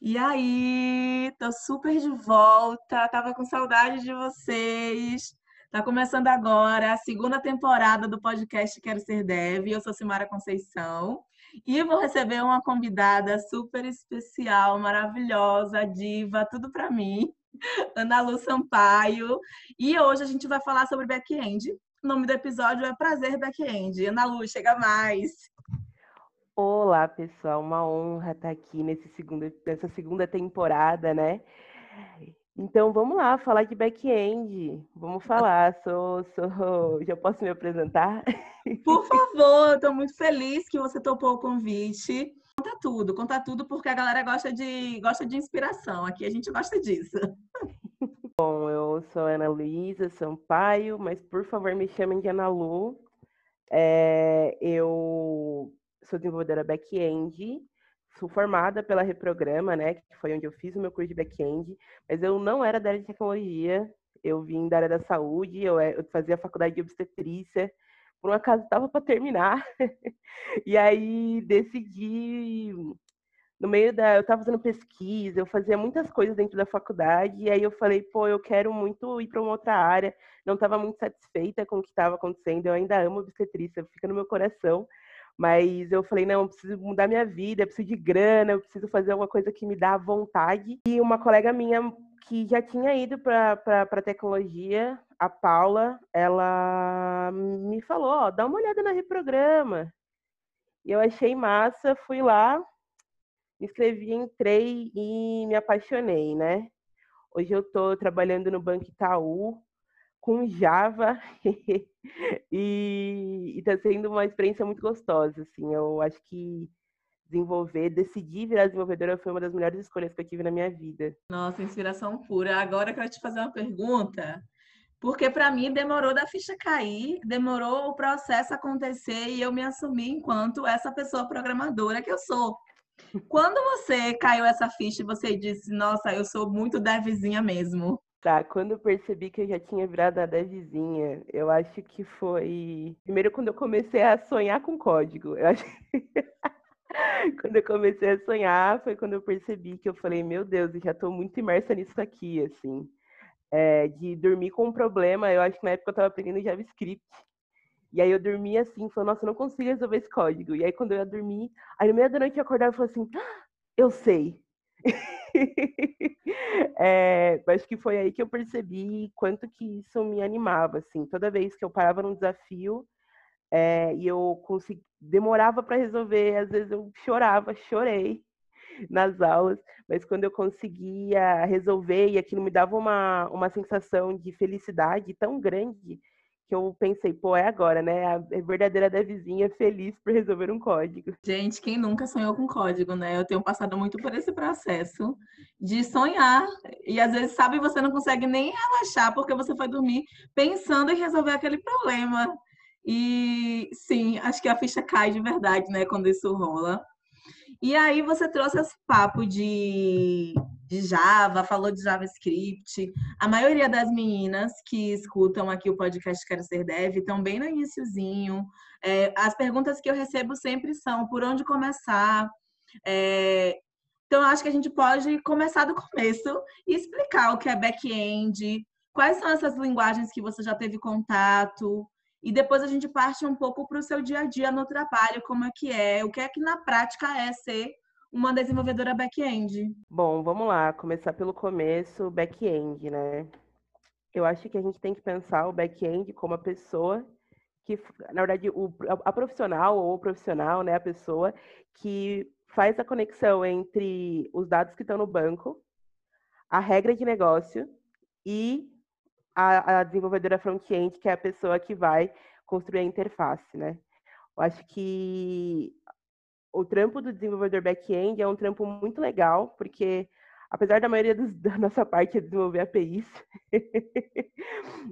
E aí, tô super de volta, tava com saudade de vocês. Tá começando agora a segunda temporada do podcast Quero Ser Dev. Eu sou Simara Conceição e vou receber uma convidada super especial, maravilhosa, diva, tudo para mim, Ana Lu Sampaio. E hoje a gente vai falar sobre back-end. O nome do episódio é Prazer Back-end. Ana Lu, chega mais. Olá, pessoal, uma honra estar aqui nesse segundo, nessa segunda temporada, né? Então vamos lá, falar de back-end. Vamos falar. Sou, sou, já posso me apresentar? Por favor, estou muito feliz que você topou o convite. Conta tudo, conta tudo, porque a galera gosta de, gosta de inspiração. Aqui a gente gosta disso. Bom, eu sou Ana Luísa Sampaio, mas por favor me chamem de Ana Lu. É, eu sou desenvolvedora back-end sou formada pela Reprograma, né, que foi onde eu fiz o meu curso de back-end, mas eu não era da área de tecnologia, eu vim da área da saúde, eu, eh, eu fazia faculdade de obstetrícia, por um acaso estava para terminar, e aí decidi, no meio da, eu estava fazendo pesquisa, eu fazia muitas coisas dentro da faculdade, e aí eu falei, pô, eu quero muito ir para uma outra área, não estava muito satisfeita com o que estava acontecendo, eu ainda amo obstetrícia, fica no meu coração, mas eu falei, não, eu preciso mudar minha vida, eu preciso de grana, eu preciso fazer alguma coisa que me dá vontade. E uma colega minha que já tinha ido para tecnologia, a Paula, ela me falou, ó, dá uma olhada na Reprograma. E eu achei massa, fui lá, me inscrevi, entrei e me apaixonei, né? Hoje eu estou trabalhando no Banco Itaú, com Java e está sendo uma experiência muito gostosa. Assim, eu acho que desenvolver, decidir virar desenvolvedora foi uma das melhores escolhas que eu tive na minha vida. Nossa, inspiração pura. Agora eu quero te fazer uma pergunta, porque para mim demorou da ficha cair, demorou o processo acontecer e eu me assumi enquanto essa pessoa programadora que eu sou. Quando você caiu essa ficha e você disse, nossa, eu sou muito devzinha mesmo. Tá, quando eu percebi que eu já tinha virado a vizinha, eu acho que foi. Primeiro, quando eu comecei a sonhar com código. Eu acho quando eu comecei a sonhar, foi quando eu percebi que eu falei, meu Deus, eu já estou muito imersa nisso aqui, assim. É, de dormir com um problema, eu acho que na época eu estava aprendendo JavaScript. E aí eu dormia assim, falando, nossa, eu não consigo resolver esse código. E aí quando eu ia dormir, aí no meio da noite eu acordava e falava assim, ah, eu sei. é, acho que foi aí que eu percebi quanto que isso me animava, assim. Toda vez que eu parava num desafio é, e eu consegui, demorava para resolver, às vezes eu chorava, chorei nas aulas, mas quando eu conseguia resolver e aquilo me dava uma, uma sensação de felicidade tão grande que eu pensei, pô, é agora, né? A verdadeira da vizinha feliz por resolver um código. Gente, quem nunca sonhou com código, né? Eu tenho passado muito por esse processo de sonhar. E às vezes, sabe, você não consegue nem relaxar porque você foi dormir pensando em resolver aquele problema. E sim, acho que a ficha cai de verdade, né, quando isso rola. E aí você trouxe esse papo de, de Java, falou de JavaScript. A maioria das meninas que escutam aqui o podcast Quero Ser Dev estão bem no iníciozinho. É, as perguntas que eu recebo sempre são por onde começar. É, então, acho que a gente pode começar do começo e explicar o que é back-end, quais são essas linguagens que você já teve contato, e depois a gente parte um pouco para o seu dia a dia no trabalho, como é que é, o que é que na prática é ser uma desenvolvedora back-end. Bom, vamos lá, começar pelo começo, back-end, né? Eu acho que a gente tem que pensar o back-end como a pessoa que, na verdade, o, a profissional ou o profissional, né, a pessoa que faz a conexão entre os dados que estão no banco, a regra de negócio e a, a desenvolvedora front-end, que é a pessoa que vai construir a interface, né? Eu acho que o trampo do desenvolvedor back-end é um trampo muito legal, porque apesar da maioria dos, da nossa parte é desenvolver APIs,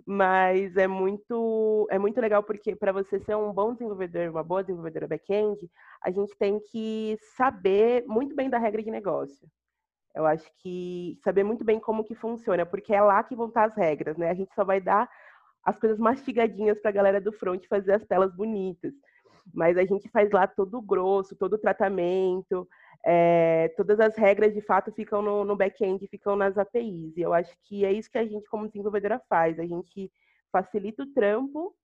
mas é muito é muito legal porque para você ser um bom desenvolvedor, uma boa desenvolvedora back-end, a gente tem que saber muito bem da regra de negócio. Eu acho que saber muito bem como que funciona, porque é lá que vão estar as regras, né? A gente só vai dar as coisas mastigadinhas para a galera do front fazer as telas bonitas. Mas a gente faz lá todo o grosso, todo o tratamento, é, todas as regras de fato ficam no, no back-end, ficam nas APIs. E eu acho que é isso que a gente, como desenvolvedora, faz. A gente facilita o trampo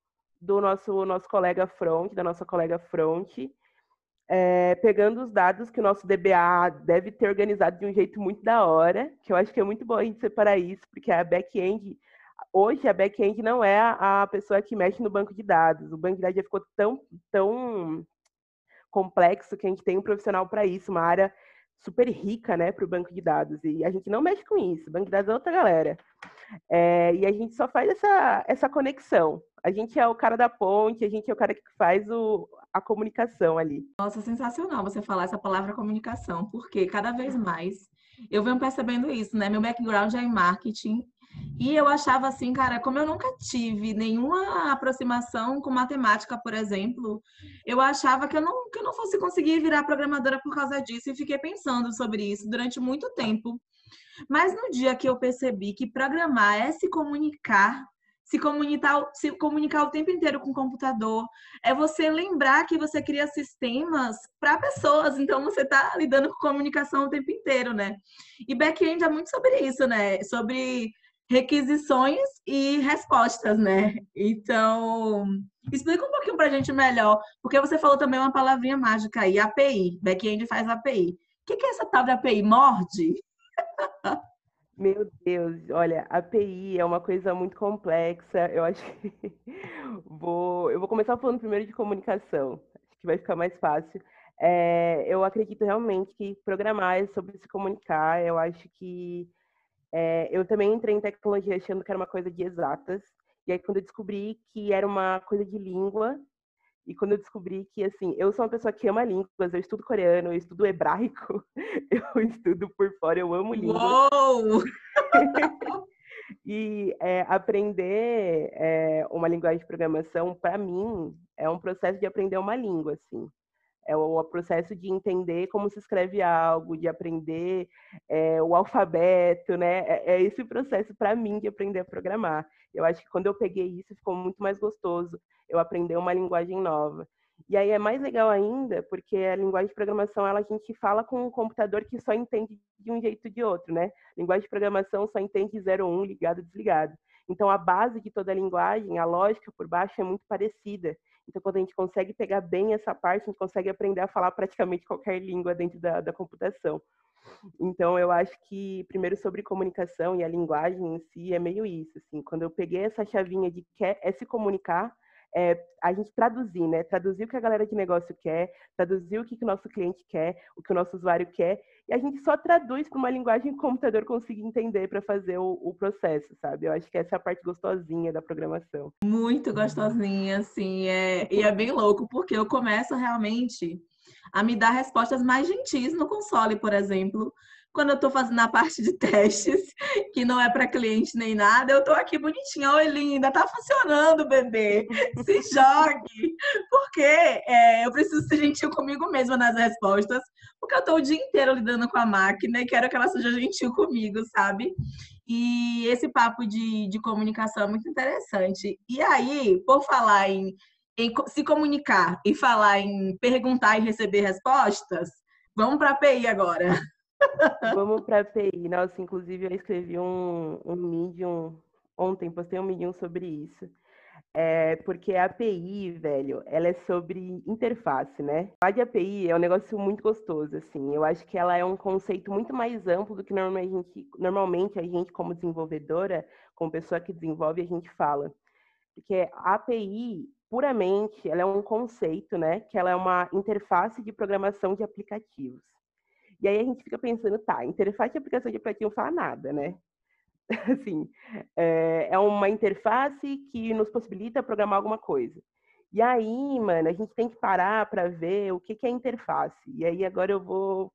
do nosso, nosso colega front, da nossa colega front, é, pegando os dados que o nosso DBA deve ter organizado de um jeito muito da hora, que eu acho que é muito bom a gente separar isso, porque a back-end, hoje a back-end não é a pessoa que mexe no banco de dados. O banco de dados já ficou tão, tão complexo que a gente tem um profissional para isso, uma área super rica, né, para o banco de dados. E a gente não mexe com isso. O banco de dados é outra galera. É, e a gente só faz essa, essa conexão. A gente é o cara da ponte, a gente é o cara que faz o, a comunicação ali. Nossa, sensacional você falar essa palavra comunicação, porque cada vez mais eu venho percebendo isso, né? Meu background é em marketing e eu achava assim, cara, como eu nunca tive nenhuma aproximação com matemática, por exemplo, eu achava que eu não, que eu não fosse conseguir virar programadora por causa disso e fiquei pensando sobre isso durante muito tempo. Mas no dia que eu percebi que programar é se comunicar, se comunicar, se comunicar o tempo inteiro com o computador, é você lembrar que você cria sistemas para pessoas, então você está lidando com comunicação o tempo inteiro, né? E back-end é muito sobre isso, né? Sobre requisições e respostas, né? Então, explica um pouquinho para a gente melhor, porque você falou também uma palavrinha mágica aí, API, back-end faz API. O que, é essa tal de API? Morde? Meu Deus, olha, API é uma coisa muito complexa. Eu acho que vou, eu vou começar falando primeiro de comunicação. Acho que vai ficar mais fácil. É, eu acredito realmente que programar é sobre se comunicar. Eu acho que é, eu também entrei em tecnologia achando que era uma coisa de exatas. E aí, quando eu descobri que era uma coisa de língua, e quando eu descobri que, assim, eu sou uma pessoa que ama línguas, eu estudo coreano, eu estudo hebraico, eu estudo por fora, eu amo línguas. Uou! e é, aprender é, uma linguagem de programação, para mim, é um processo de aprender uma língua, assim é o processo de entender como se escreve algo, de aprender é, o alfabeto, né? É, é esse processo para mim de aprender a programar. Eu acho que quando eu peguei isso ficou muito mais gostoso. Eu aprender uma linguagem nova. E aí é mais legal ainda, porque a linguagem de programação, ela, a gente fala com um computador que só entende de um jeito ou de outro, né? Linguagem de programação só entende 0 1, ligado, desligado. Então a base de toda a linguagem, a lógica por baixo é muito parecida. Então, quando a gente consegue pegar bem essa parte, a gente consegue aprender a falar praticamente qualquer língua dentro da, da computação. Então, eu acho que, primeiro, sobre comunicação e a linguagem em si, é meio isso. Assim, quando eu peguei essa chavinha de quer é se comunicar, é, a gente traduzir, né? Traduzir o que a galera de negócio quer, traduzir o que, que o nosso cliente quer, o que o nosso usuário quer, e a gente só traduz para uma linguagem que o computador consiga entender para fazer o, o, processo, sabe? Eu acho que essa é a parte gostosinha da programação. Muito gostosinha, assim, é, e é bem louco, porque eu começo realmente a me dar respostas mais gentis no console, por exemplo, quando eu estou fazendo a parte de testes, que não é para cliente nem nada, eu estou aqui bonitinha, oi linda, tá funcionando, bebê, se jogue, porque é, eu preciso ser gentil comigo mesma nas respostas, porque eu estou o dia inteiro lidando com a máquina e quero que ela seja gentil comigo, sabe? E esse papo de, de comunicação é muito interessante. E aí, por falar em, em se comunicar e falar em perguntar e receber respostas, vamos para a API agora. Vamos para API. Nossa, inclusive eu escrevi um, um Medium ontem, postei um Medium sobre isso. É, porque a API, velho, ela é sobre interface, né? A de API é um negócio muito gostoso, assim. Eu acho que ela é um conceito muito mais amplo do que normalmente a gente, normalmente a gente como desenvolvedora, como pessoa que desenvolve, a gente fala. Porque a API, puramente, ela é um conceito, né? Que ela é uma interface de programação de aplicativos. E aí a gente fica pensando, tá, interface de aplicação de aplicativo não fala nada, né? assim, é, é uma interface que nos possibilita programar alguma coisa. E aí, mano, a gente tem que parar para ver o que, que é interface. E aí agora eu vou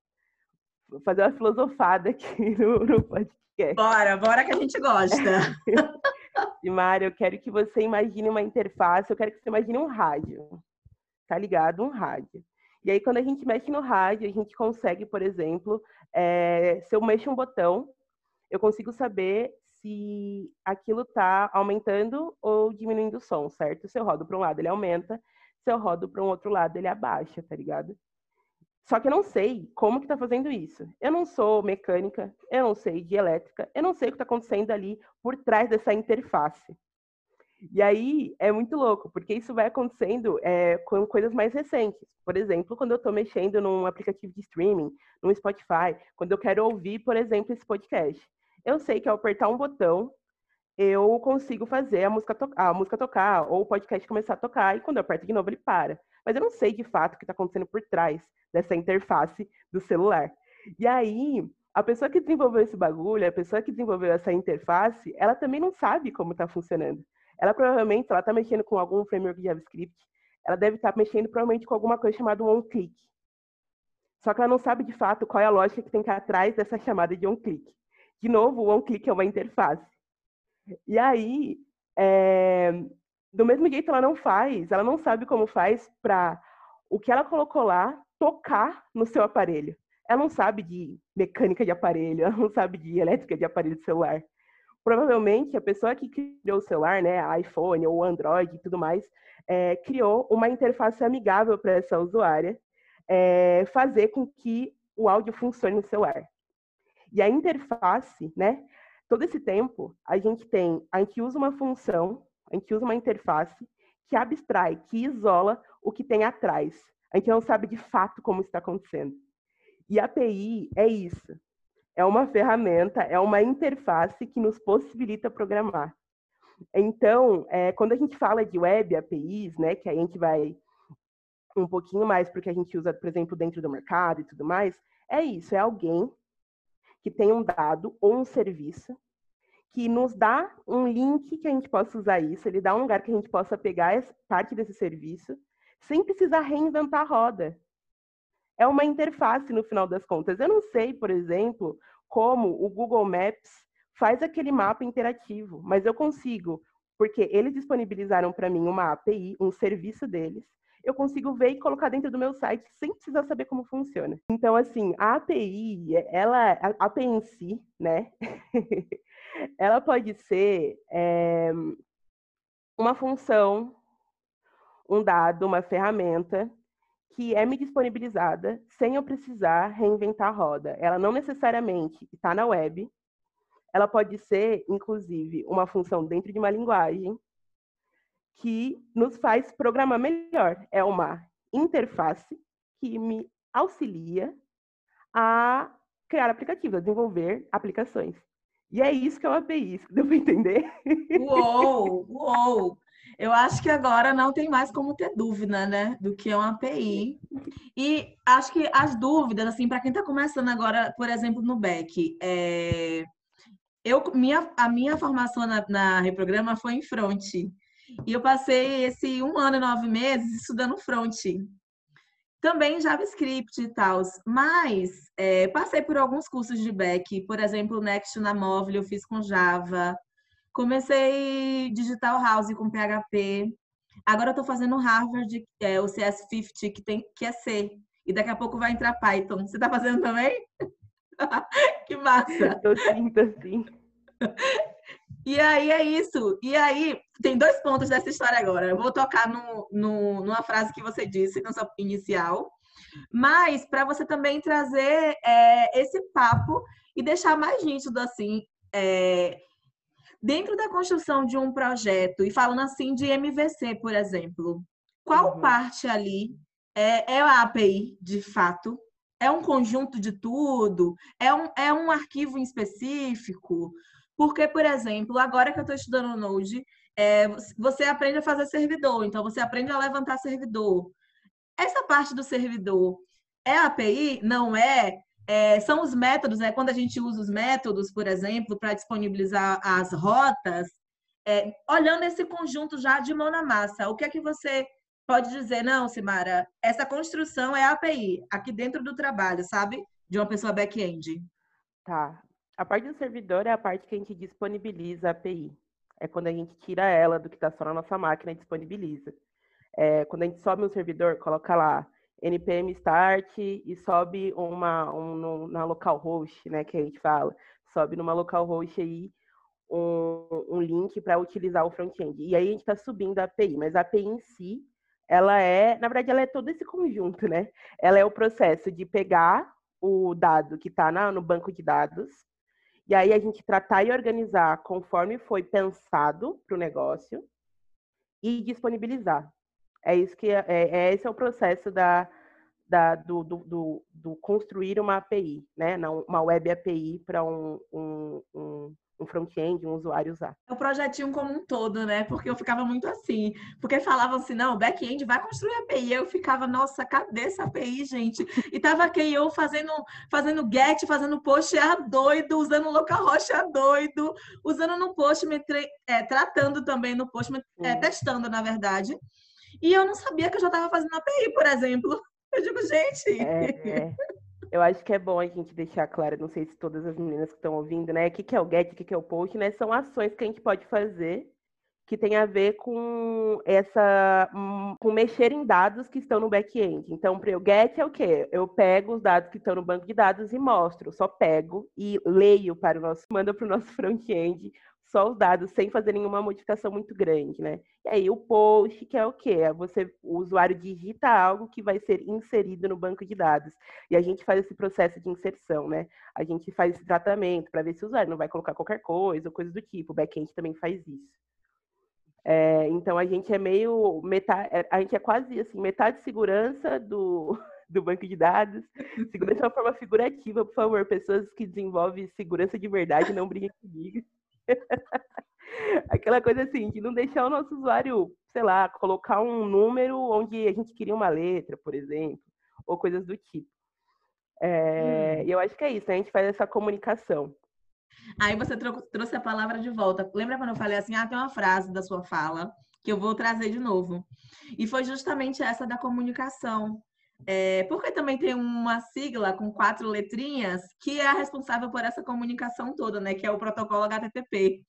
fazer uma filosofada aqui no, no podcast. Bora, bora que a gente gosta. e Mário, eu quero que você imagine uma interface, eu quero que você imagine um rádio. Tá ligado? Um rádio. E aí, quando a gente mexe no rádio, a gente consegue, por exemplo, é, se eu mexo um botão, eu consigo saber se aquilo está aumentando ou diminuindo o som, certo? Se eu rodo para um lado, ele aumenta. se eu rodo para um outro lado, ele abaixa, tá ligado? Só que eu não sei como que tá fazendo isso. Eu não sou mecânica, eu não sei de elétrica, eu não sei o que está acontecendo ali por trás dessa interface. E aí é muito louco, porque isso vai acontecendo é, com coisas mais recentes. Por exemplo, quando eu estou mexendo num aplicativo de streaming, num Spotify, quando eu quero ouvir, por exemplo, esse podcast. Eu sei que ao apertar um botão, eu consigo fazer a música, a música tocar, ou o podcast começar a tocar, e quando eu aperto de novo, ele para. Mas eu não sei de fato o que está acontecendo por trás dessa interface do celular. E aí, a pessoa que desenvolveu esse bagulho, a pessoa que desenvolveu essa interface, ela também não sabe como está funcionando. Ela provavelmente ela está mexendo com algum framework de JavaScript, ela deve estar tá mexendo provavelmente com alguma coisa chamada onClick. Só que ela não sabe de fato qual é a lógica que tem que atrás dessa chamada de onClick. De novo, o onClick é uma interface. E aí, é, do mesmo jeito ela não faz, ela não sabe como faz para o que ela colocou lá tocar no seu aparelho. Ela não sabe de mecânica de aparelho, ela não sabe de elétrica de aparelho de celular. Provavelmente a pessoa que criou o celular, né, iPhone ou Android e tudo mais, é, criou uma interface amigável para essa usuária é, fazer com que o áudio funcione no celular. E a interface, né, todo esse tempo, a gente tem, a gente usa uma função, a gente usa uma interface que abstrai, que isola o que tem atrás. A gente não sabe de fato como está acontecendo. E a API é isso. É uma ferramenta, é uma interface que nos possibilita programar. Então, é, quando a gente fala de web APIs, né, que a gente vai um pouquinho mais porque a gente usa, por exemplo, dentro do mercado e tudo mais, é isso, é alguém que tem um dado ou um serviço que nos dá um link que a gente possa usar isso, ele dá um lugar que a gente possa pegar parte desse serviço sem precisar reinventar a roda. É uma interface no final das contas. Eu não sei, por exemplo, como o Google Maps faz aquele mapa interativo, mas eu consigo, porque eles disponibilizaram para mim uma API, um serviço deles, eu consigo ver e colocar dentro do meu site sem precisar saber como funciona. Então, assim, a API, ela, a API em si, né? ela pode ser é, uma função, um dado, uma ferramenta que é me disponibilizada sem eu precisar reinventar a roda. Ela não necessariamente está na web. Ela pode ser, inclusive, uma função dentro de uma linguagem que nos faz programar melhor. É uma interface que me auxilia a criar aplicativos, a desenvolver aplicações. E é isso que é uma API, deu para entender? Uou, uou! Eu acho que agora não tem mais como ter dúvida, né, do que é uma API. E acho que as dúvidas, assim, para quem está começando agora, por exemplo, no back, é... eu, minha, a minha formação na, na Reprograma foi em front. E eu passei esse um ano e nove meses estudando front. Também JavaScript e tal. Mas é, passei por alguns cursos de back. Por exemplo, Next na móvel eu fiz com Java. Comecei Digital House com PHP. Agora eu estou fazendo Harvard, é, o CS50, que, tem, que é C. E daqui a pouco vai entrar Python. Você está fazendo também? que massa! Eu sinto assim. E aí é isso. E aí, tem dois pontos dessa história agora. Eu vou tocar no, no, numa frase que você disse no seu inicial, mas para você também trazer é, esse papo e deixar mais nítido assim. É, dentro da construção de um projeto, e falando assim de MVC, por exemplo, qual uhum. parte ali é, é a API de fato? É um conjunto de tudo? É um, é um arquivo em específico? Porque, por exemplo, agora que eu estou estudando Node, é, você aprende a fazer servidor, então você aprende a levantar servidor. Essa parte do servidor é API? Não é? É são os métodos, é quando a gente usa os métodos, por exemplo, para disponibilizar as rotas, é, olhando esse conjunto já de mão na massa, o que é que você pode dizer? Não, Simara, essa construção é API, aqui dentro do trabalho, sabe? De uma pessoa back-end. Tá. A parte do servidor é a parte que a gente disponibiliza a API. É quando a gente tira ela do que está só na nossa máquina e disponibiliza. É, quando a gente sobe um servidor, coloca lá npm start e sobe uma um, na localhost, né, que a gente fala, sobe numa localhost aí um, um link para utilizar o front-end. E aí a gente está subindo a API, mas a API em si ela é, na verdade, ela é todo esse conjunto, né? Ela é o processo de pegar o dado que está no banco de dados, e aí a gente tratar e organizar conforme foi pensado para o negócio e disponibilizar. É isso que é, é, esse é o processo da, da do, do, do, do, construir uma API, né? Uma web API para um, um, um um front-end, um usuário usar. O projetinho como um todo, né? Porque eu ficava muito assim. Porque falavam assim, não, back-end vai construir API. Eu ficava, nossa, cadê essa API, gente? E tava aqui eu fazendo, fazendo get, fazendo post a doido, usando localhost a doido, usando no post, é, tratando também no post, é, testando, na verdade. E eu não sabia que eu já estava fazendo API, por exemplo. Eu digo, gente. É, eu acho que é bom a gente deixar claro, não sei se todas as meninas que estão ouvindo, né? O que, que é o get, o que, que é o post, né? São ações que a gente pode fazer que tem a ver com essa hum, com mexer em dados que estão no back-end. Então, para o get é o quê? Eu pego os dados que estão no banco de dados e mostro. Só pego e leio para o nosso, manda para o nosso front-end só os dados sem fazer nenhuma modificação muito grande, né? E aí o post, que é o quê? É você, o usuário digita algo que vai ser inserido no banco de dados. E a gente faz esse processo de inserção, né? A gente faz esse tratamento para ver se o usuário não vai colocar qualquer coisa ou coisa do tipo. O back-end também faz isso. É, então a gente é meio metade, é, a gente é quase assim, metade segurança do, do banco de dados. Segurança é uma forma figurativa, por favor. Pessoas que desenvolvem segurança de verdade não briguem comigo. Aquela coisa assim, de não deixar o nosso usuário, sei lá, colocar um número onde a gente queria uma letra, por exemplo, ou coisas do tipo. É, hum. E eu acho que é isso, né? a gente faz essa comunicação. Aí você trouxe a palavra de volta. Lembra quando eu falei assim, ah, tem uma frase da sua fala que eu vou trazer de novo. E foi justamente essa da comunicação. É, porque também tem uma sigla com quatro letrinhas que é a responsável por essa comunicação toda, né? Que é o protocolo HTTP.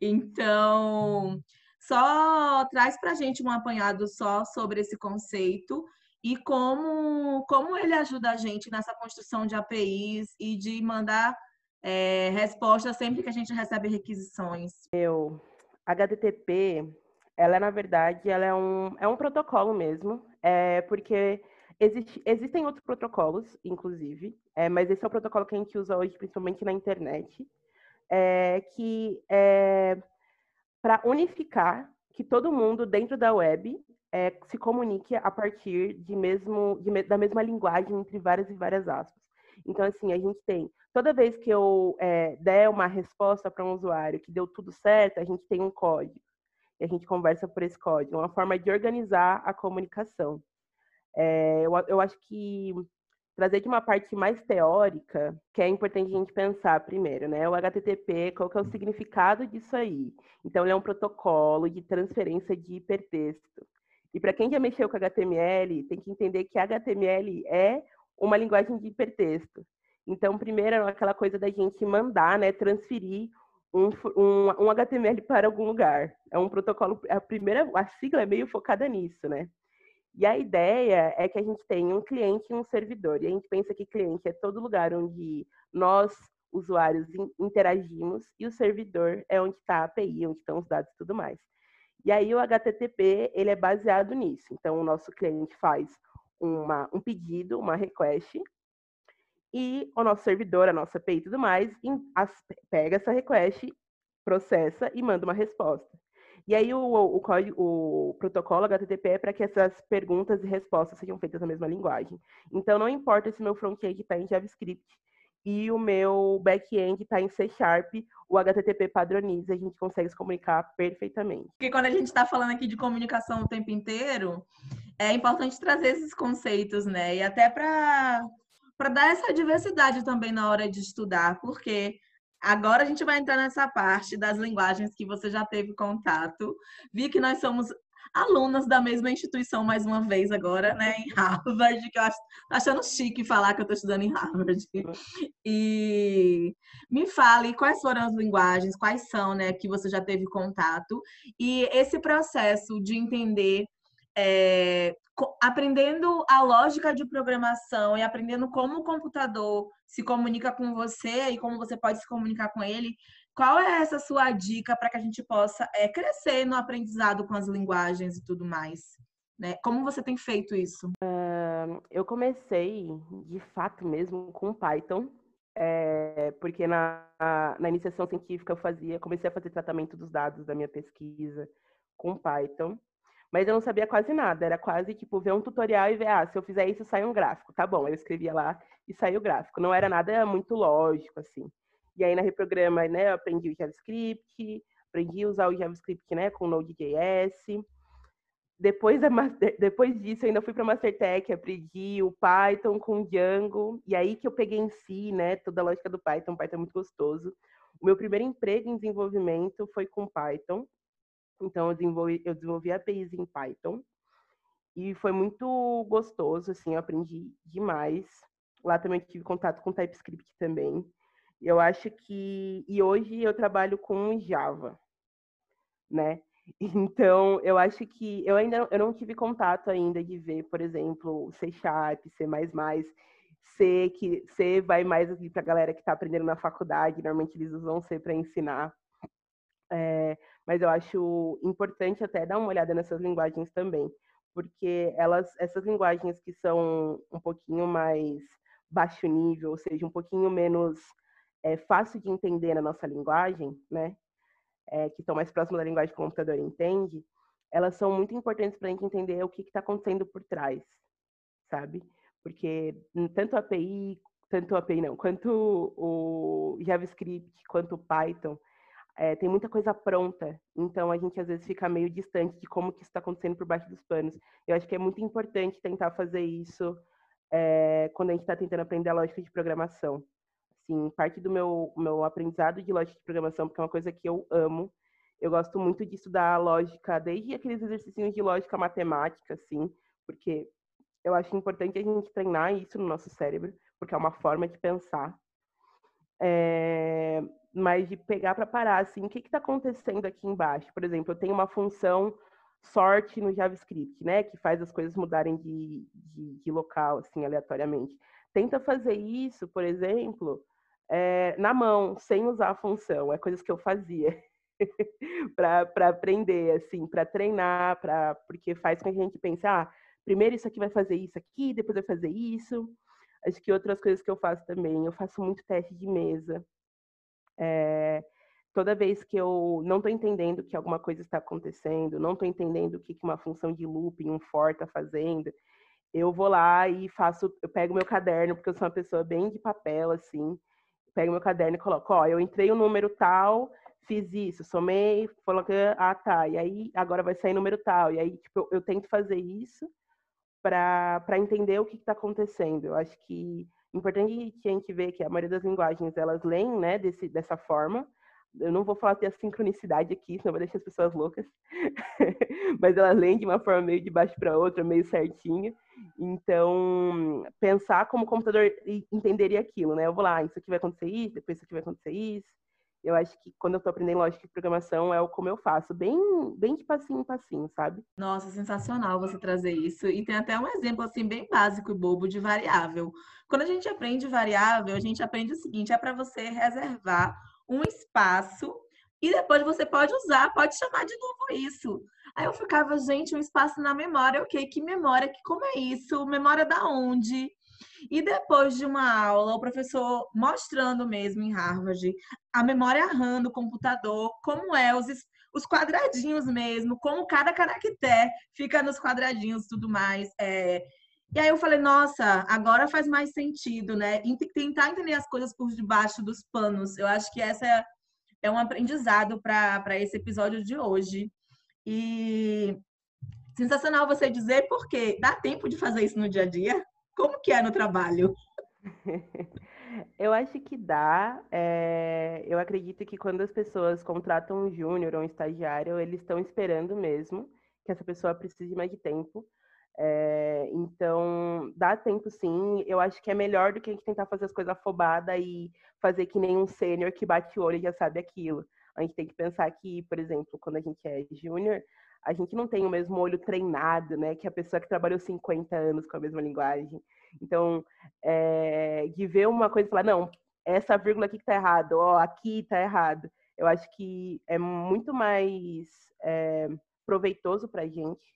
Então, só traz para a gente um apanhado só sobre esse conceito e como, como ele ajuda a gente nessa construção de APIs e de mandar é, respostas sempre que a gente recebe requisições. Eu, HTTP, ela na verdade, ela é um, é um protocolo mesmo, é porque Existe, existem outros protocolos, inclusive, é, mas esse é o protocolo que a gente usa hoje, principalmente na internet, é, que é para unificar que todo mundo dentro da web é, se comunique a partir de mesmo, de, da mesma linguagem entre várias e várias aspas. Então, assim, a gente tem, toda vez que eu é, der uma resposta para um usuário que deu tudo certo, a gente tem um código. E a gente conversa por esse código, uma forma de organizar a comunicação. É, eu, eu acho que trazer de uma parte mais teórica, que é importante a gente pensar primeiro, né? O HTTP, qual que é o significado disso aí? Então, ele é um protocolo de transferência de hipertexto. E para quem já mexeu com HTML, tem que entender que HTML é uma linguagem de hipertexto. Então, primeiro é aquela coisa da gente mandar, né, transferir um, um, um HTML para algum lugar. É um protocolo, a primeira, a sigla é meio focada nisso, né? E a ideia é que a gente tenha um cliente e um servidor. E a gente pensa que cliente é todo lugar onde nós, usuários, interagimos, e o servidor é onde está a API, onde estão os dados e tudo mais. E aí o HTTP ele é baseado nisso. Então o nosso cliente faz uma, um pedido, uma request, e o nosso servidor, a nossa API e tudo mais, pega essa request, processa e manda uma resposta. E aí o, o, o protocolo HTTP é para que essas perguntas e respostas sejam feitas na mesma linguagem. Então não importa se meu front-end está em JavaScript e o meu back-end está em C Sharp, o HTTP padroniza, a gente consegue se comunicar perfeitamente. Porque quando a gente está falando aqui de comunicação o tempo inteiro, é importante trazer esses conceitos, né? E até para dar essa diversidade também na hora de estudar, porque Agora a gente vai entrar nessa parte das linguagens que você já teve contato. Vi que nós somos alunas da mesma instituição mais uma vez agora, né, em Harvard, que eu acho achando chique falar que eu estou estudando em Harvard. E me fale quais foram as linguagens, quais são, né, que você já teve contato e esse processo de entender é, aprendendo a lógica de programação e aprendendo como o computador se comunica com você e como você pode se comunicar com ele, qual é essa sua dica para que a gente possa é, crescer no aprendizado com as linguagens e tudo mais? Né? Como você tem feito isso? Uh, eu comecei, de fato mesmo, com Python, é, porque na, na iniciação científica eu fazia, comecei a fazer tratamento dos dados da minha pesquisa com Python, mas eu não sabia quase nada, era quase tipo ver um tutorial e ver, ah, se eu fizer isso sai um gráfico, tá bom, eu escrevia lá e saiu o gráfico, não era nada muito lógico, assim. E aí na Reprograma, né, eu aprendi o JavaScript, aprendi a usar o JavaScript, né, com Node.js, depois, da, depois disso, eu ainda fui para Mastertech, aprendi o Python com Django, e aí que eu peguei em si, né, toda a lógica do Python, o Python é muito gostoso. O meu primeiro emprego em desenvolvimento foi com Python, então eu desenvolvi, eu desenvolvi APIs em Python, e foi muito gostoso, assim, eu aprendi demais. Lá também tive contato com TypeScript também. Eu acho que, e hoje eu trabalho com Java, né? Então, eu acho que eu ainda eu não tive contato ainda de ver, por exemplo, C Sharp, C++, C, que C vai mais ali para a galera que está aprendendo na faculdade, normalmente eles usam C para ensinar. É, mas eu acho importante até dar uma olhada nessas linguagens também, porque elas, essas linguagens que são um pouquinho mais baixo nível, ou seja, um pouquinho menos é, fácil de entender na nossa linguagem, né? é, que estão mais próximas da linguagem que o computador entende, elas são muito importantes para a gente entender o que está acontecendo por trás, sabe? Porque tanto a API, tanto a API não, quanto o JavaScript, quanto o Python, é, tem muita coisa pronta, então a gente às vezes fica meio distante de como que está acontecendo por baixo dos panos. Eu acho que é muito importante tentar fazer isso é, quando a gente está tentando aprender a lógica de programação assim, parte do meu, meu aprendizado de lógica de programação, porque é uma coisa que eu amo. Eu gosto muito de estudar lógica, desde aqueles exercícios de lógica matemática, assim, porque eu acho importante a gente treinar isso no nosso cérebro, porque é uma forma de pensar. É, mas de pegar para parar, assim, o que está acontecendo aqui embaixo? Por exemplo, eu tenho uma função sort no JavaScript, né, que faz as coisas mudarem de, de, de local, assim, aleatoriamente. Tenta fazer isso, por exemplo, é, na mão, sem usar a função. É coisas que eu fazia para aprender, assim, para treinar, pra, porque faz com que a gente pense, ah, primeiro isso aqui vai fazer isso aqui, depois vai fazer isso. Acho que outras coisas que eu faço também, eu faço muito teste de mesa. É, toda vez que eu não estou entendendo que alguma coisa está acontecendo, não estou entendendo o que uma função de looping, um for está fazendo, eu vou lá e faço, eu pego meu caderno, porque eu sou uma pessoa bem de papel, assim, pego meu caderno e coloco, ó, eu entrei o um número tal, fiz isso, somei, coloquei, ah, tá, e aí agora vai sair número tal. E aí, tipo, eu, eu tento fazer isso para entender o que está acontecendo. Eu acho que é importante que a gente ver que a maioria das linguagens, elas leem, né, desse, dessa forma, eu não vou falar ter a sincronicidade aqui, senão vai deixar as pessoas loucas. Mas ela lê de uma forma meio de baixo para outra, meio certinha. Então, pensar como o computador entenderia aquilo, né? Eu vou lá, isso aqui vai acontecer isso, depois isso aqui vai acontecer isso. Eu acho que quando eu estou aprendendo lógica de programação é o como eu faço, bem, bem de passinho em passinho, sabe? Nossa, sensacional você trazer isso. E tem até um exemplo assim bem básico e bobo de variável. Quando a gente aprende variável, a gente aprende o seguinte: é para você reservar um espaço e depois você pode usar, pode chamar de novo isso. Aí eu ficava, gente, um espaço na memória, ok, que memória, que como é isso? Memória da onde? E depois de uma aula, o professor mostrando mesmo em Harvard a memória RAM do computador, como é os, os quadradinhos mesmo, como cada caractere fica nos quadradinhos tudo mais. É... E aí eu falei, nossa, agora faz mais sentido, né? Tentar entender as coisas por debaixo dos panos. Eu acho que essa é, é um aprendizado para esse episódio de hoje. E sensacional você dizer, porque dá tempo de fazer isso no dia a dia? Como que é no trabalho? Eu acho que dá. É... Eu acredito que quando as pessoas contratam um júnior ou um estagiário, eles estão esperando mesmo que essa pessoa precise mais de tempo. É, então, dá tempo sim. Eu acho que é melhor do que a gente tentar fazer as coisas afobadas e fazer que nem um sênior que bate o olho já sabe aquilo. A gente tem que pensar que, por exemplo, quando a gente é júnior, a gente não tem o mesmo olho treinado, né? Que a pessoa que trabalhou 50 anos com a mesma linguagem. Então, é, de ver uma coisa e falar, não, essa vírgula aqui que tá errado, ó, aqui tá errado. Eu acho que é muito mais é, proveitoso para a gente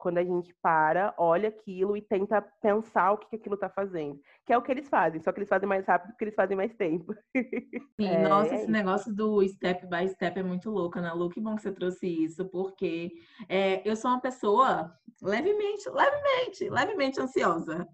quando a gente para, olha aquilo e tenta pensar o que, que aquilo está fazendo. Que é o que eles fazem, só que eles fazem mais rápido porque eles fazem mais tempo. Sim, é, nossa, esse negócio do step by step é muito louco, Ana Lu. Que bom que você trouxe isso, porque é, eu sou uma pessoa levemente, levemente, levemente ansiosa.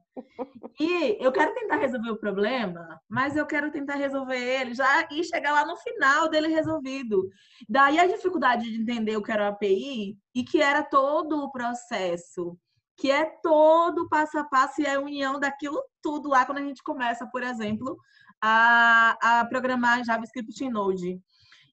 E eu quero tentar resolver o problema, mas eu quero tentar resolver ele já e chegar lá no final dele resolvido. Daí a dificuldade de entender o que era o API e que era todo o processo, que é todo o passo a passo e é a união daquilo tudo lá quando a gente começa, por exemplo, a, a programar JavaScript em Node.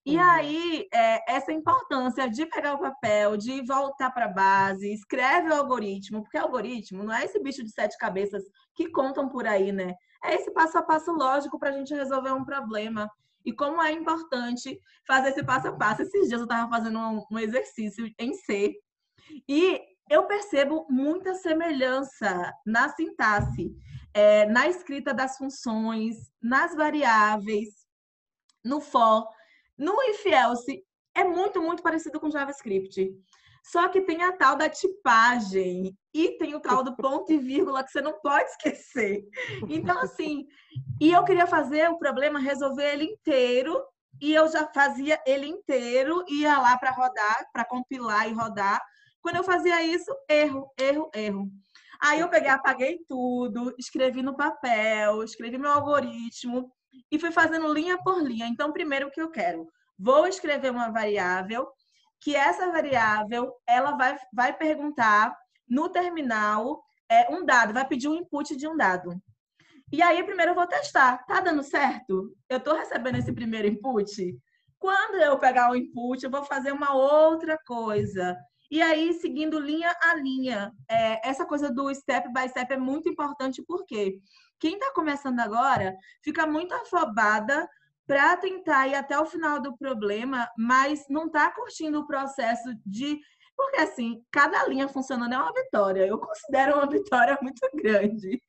E uhum. aí, é, essa importância de pegar o papel, de voltar para a base, escreve o algoritmo, porque algoritmo não é esse bicho de sete cabeças que contam por aí, né? É esse passo a passo lógico para a gente resolver um problema. E como é importante fazer esse passo a passo. Esses dias eu estava fazendo um, um exercício em C e eu percebo muita semelhança na sintaxe, é, na escrita das funções, nas variáveis, no for no if else é muito, muito parecido com JavaScript. Só que tem a tal da tipagem e tem o tal do ponto e vírgula que você não pode esquecer. Então, assim, e eu queria fazer o problema, resolver ele inteiro, e eu já fazia ele inteiro, ia lá para rodar, para compilar e rodar. Quando eu fazia isso, erro, erro, erro. Aí eu peguei, apaguei tudo, escrevi no papel, escrevi meu algoritmo, e fui fazendo linha por linha. Então, primeiro o que eu quero? Vou escrever uma variável, que essa variável ela vai, vai perguntar no terminal é, um dado, vai pedir um input de um dado. E aí, primeiro eu vou testar. Tá dando certo? Eu estou recebendo esse primeiro input? Quando eu pegar o input, eu vou fazer uma outra coisa. E aí, seguindo linha a linha. É, essa coisa do step by step é muito importante, porque quem está começando agora fica muito afobada para tentar ir até o final do problema, mas não está curtindo o processo de. Porque, assim, cada linha funcionando é uma vitória. Eu considero uma vitória muito grande.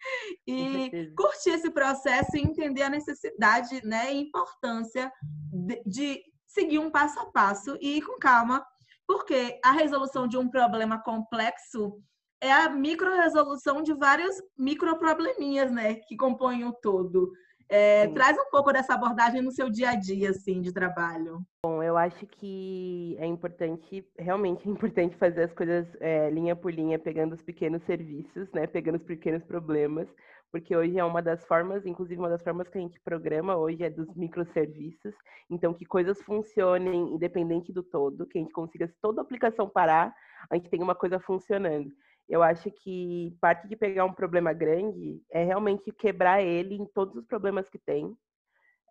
E curtir esse processo e entender a necessidade né, e importância de, de seguir um passo a passo e ir com calma, porque a resolução de um problema complexo é a micro-resolução de vários microprobleminhas, né, que compõem o todo. É, traz um pouco dessa abordagem no seu dia a dia, assim, de trabalho. Bom, eu acho que é importante, realmente é importante fazer as coisas é, linha por linha, pegando os pequenos serviços, né, pegando os pequenos problemas, porque hoje é uma das formas, inclusive uma das formas que a gente programa hoje é dos microserviços, então que coisas funcionem independente do todo, que a gente consiga, se toda a aplicação parar, a gente tem uma coisa funcionando. Eu acho que parte de pegar um problema grande é realmente quebrar ele em todos os problemas que tem.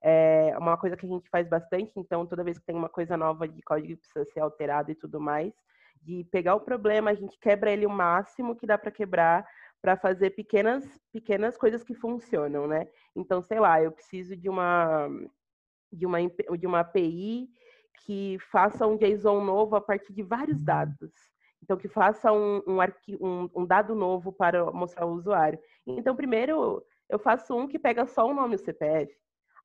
É uma coisa que a gente faz bastante, então, toda vez que tem uma coisa nova de código que precisa ser alterado e tudo mais, de pegar o problema, a gente quebra ele o máximo que dá para quebrar para fazer pequenas pequenas coisas que funcionam, né? Então, sei lá, eu preciso de uma de uma de uma API que faça um JSON novo a partir de vários dados. Então, que faça um, um, um, um dado novo para mostrar ao usuário. Então, primeiro, eu faço um que pega só o nome e o CPF.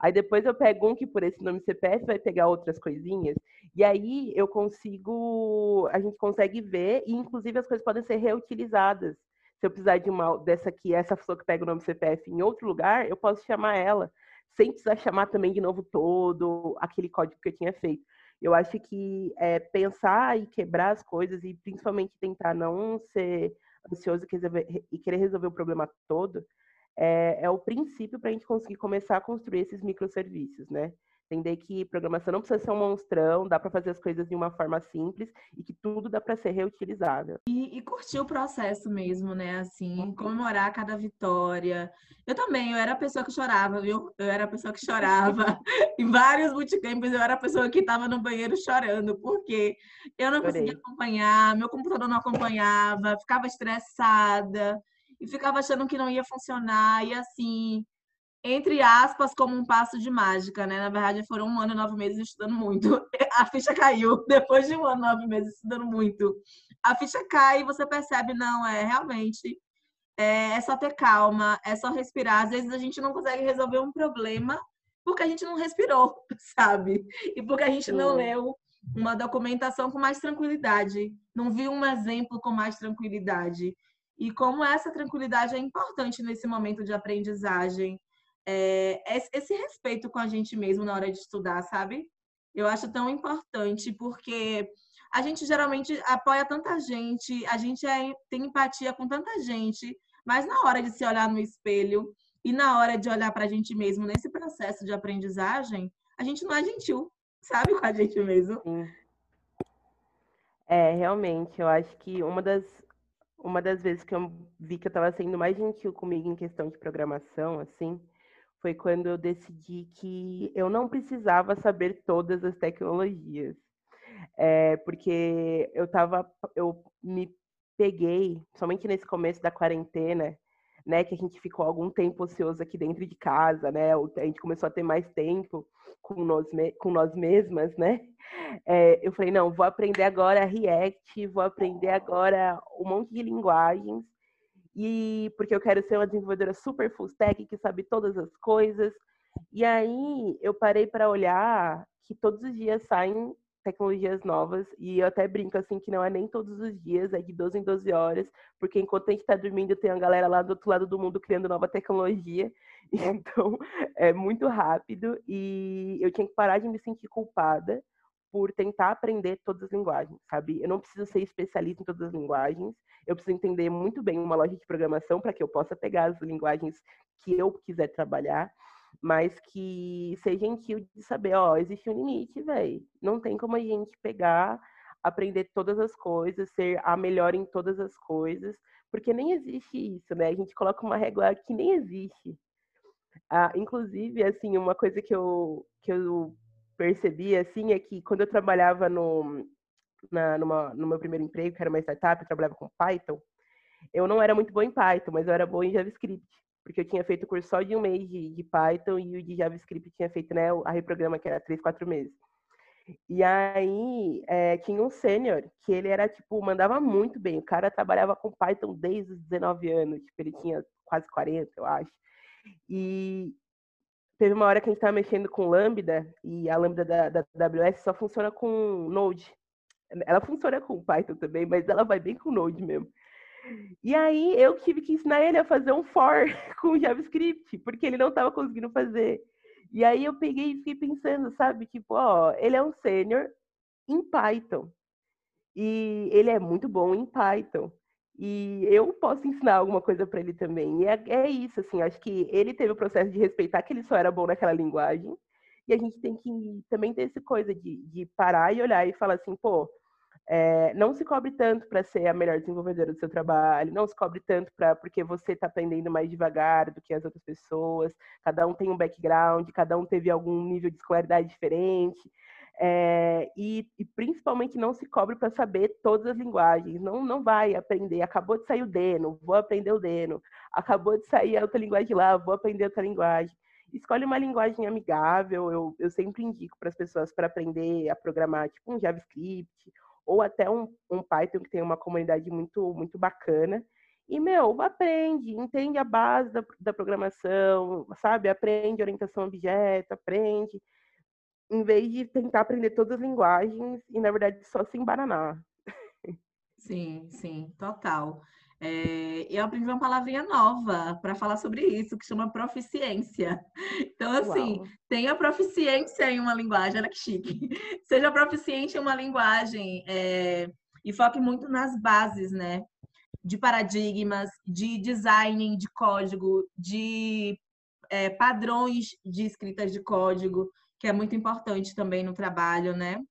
Aí depois eu pego um que por esse nome CPF vai pegar outras coisinhas. E aí eu consigo, a gente consegue ver, e inclusive as coisas podem ser reutilizadas. Se eu precisar de uma dessa aqui, essa pessoa que pega o nome CPF em outro lugar, eu posso chamar ela, sem precisar chamar também de novo todo aquele código que eu tinha feito. Eu acho que é, pensar e quebrar as coisas e principalmente tentar não ser ansioso e querer resolver o problema todo é, é o princípio para a gente conseguir começar a construir esses microserviços, né? Entender que programação não precisa ser um monstrão, dá para fazer as coisas de uma forma simples e que tudo dá para ser reutilizável. E, e, curtir o processo mesmo, né? Assim, comemorar cada vitória. Eu também, eu era a pessoa que chorava, viu? Eu era a pessoa que chorava. em vários bootcamps, eu era a pessoa que estava no banheiro chorando, porque eu não conseguia acompanhar, meu computador não acompanhava, ficava estressada e ficava achando que não ia funcionar. E assim, entre aspas, como um passo de mágica, né? Na verdade, foram um ano e nove meses estudando muito. A ficha caiu depois de um ano e nove meses estudando muito. A ficha cai e você percebe, não, é realmente é, é só ter calma, é só respirar. Às vezes a gente não consegue resolver um problema porque a gente não respirou, sabe? E porque a gente não leu uma documentação com mais tranquilidade, não vi um exemplo com mais tranquilidade. E como essa tranquilidade é importante nesse momento de aprendizagem, é, esse respeito com a gente mesmo na hora de estudar, sabe? Eu acho tão importante, porque a gente geralmente apoia tanta gente, a gente é, tem empatia com tanta gente, mas na hora de se olhar no espelho e na hora de olhar para a gente mesmo nesse processo de aprendizagem, a gente não é gentil, sabe, com a gente mesmo. Sim. É, realmente, eu acho que uma das, uma das vezes que eu vi que eu estava sendo mais gentil comigo em questão de programação, assim, foi quando eu decidi que eu não precisava saber todas as tecnologias. É, porque eu tava, eu me peguei, somente nesse começo da quarentena, né, que a gente ficou algum tempo ocioso aqui dentro de casa, né, a gente começou a ter mais tempo com nós, com nós mesmas, né, é, eu falei, não, vou aprender agora React, vou aprender agora um monte de linguagens, e porque eu quero ser uma desenvolvedora super full stack que sabe todas as coisas. E aí eu parei para olhar que todos os dias saem tecnologias novas e eu até brinco assim que não é nem todos os dias, é de 12 em 12 horas, porque enquanto a gente está dormindo tem uma galera lá do outro lado do mundo criando nova tecnologia. Então, é muito rápido e eu tinha que parar de me sentir culpada por tentar aprender todas as linguagens, sabe? Eu não preciso ser especialista em todas as linguagens, eu preciso entender muito bem uma loja de programação para que eu possa pegar as linguagens que eu quiser trabalhar, mas que ser gentil de saber, ó, existe um limite, velho. Não tem como a gente pegar, aprender todas as coisas, ser a melhor em todas as coisas, porque nem existe isso, né? A gente coloca uma régua que nem existe. Ah, inclusive, assim, uma coisa que eu, que eu percebi, assim, é que quando eu trabalhava no, na, numa, no meu primeiro emprego, que era uma startup, eu trabalhava com Python, eu não era muito boa em Python, mas eu era boa em JavaScript, porque eu tinha feito o curso só de um mês de, de Python e o de JavaScript tinha feito né, a reprograma, que era três, quatro meses. E aí é, tinha um sênior que ele era, tipo, mandava muito bem. O cara trabalhava com Python desde os 19 anos, tipo, ele tinha quase 40, eu acho. E teve uma hora que a gente estava mexendo com Lambda, e a Lambda da, da AWS só funciona com Node. Ela funciona com Python também, mas ela vai bem com Node mesmo. E aí eu tive que ensinar ele a fazer um for com JavaScript, porque ele não estava conseguindo fazer. E aí eu peguei e fiquei pensando, sabe, tipo, ó, ele é um sênior em Python. E ele é muito bom em Python. E eu posso ensinar alguma coisa para ele também. E é, é, isso, assim, acho que ele teve o processo de respeitar que ele só era bom naquela linguagem. E a gente tem que também ter essa coisa de, de parar e olhar e falar assim, pô, é, não se cobre tanto para ser a melhor desenvolvedora do seu trabalho, não se cobre tanto para porque você está aprendendo mais devagar do que as outras pessoas. Cada um tem um background, cada um teve algum nível de escolaridade diferente. É, e, e, principalmente não se cobre para saber todas as linguagens. Não, não vai aprender. Acabou de sair o Deno, vou aprender o Deno. Acabou de sair a outra linguagem lá, vou aprender outra linguagem. Escolhe uma linguagem amigável. Eu, eu sempre indico para as pessoas para aprender a programar, tipo um JavaScript ou até um, um Python que tem uma comunidade muito, muito bacana. E, meu, aprende, entende a base da, da programação, sabe? Aprende orientação a objeto, aprende, em vez de tentar aprender todas as linguagens e, na verdade, só se embananar. Sim, sim, total. É, eu aprendi uma palavrinha nova para falar sobre isso, que chama proficiência. Então, assim, Uau. tenha proficiência em uma linguagem, olha que chique. Seja proficiente em uma linguagem é, e foque muito nas bases, né? De paradigmas, de design de código, de é, padrões de escritas de código, que é muito importante também no trabalho, né?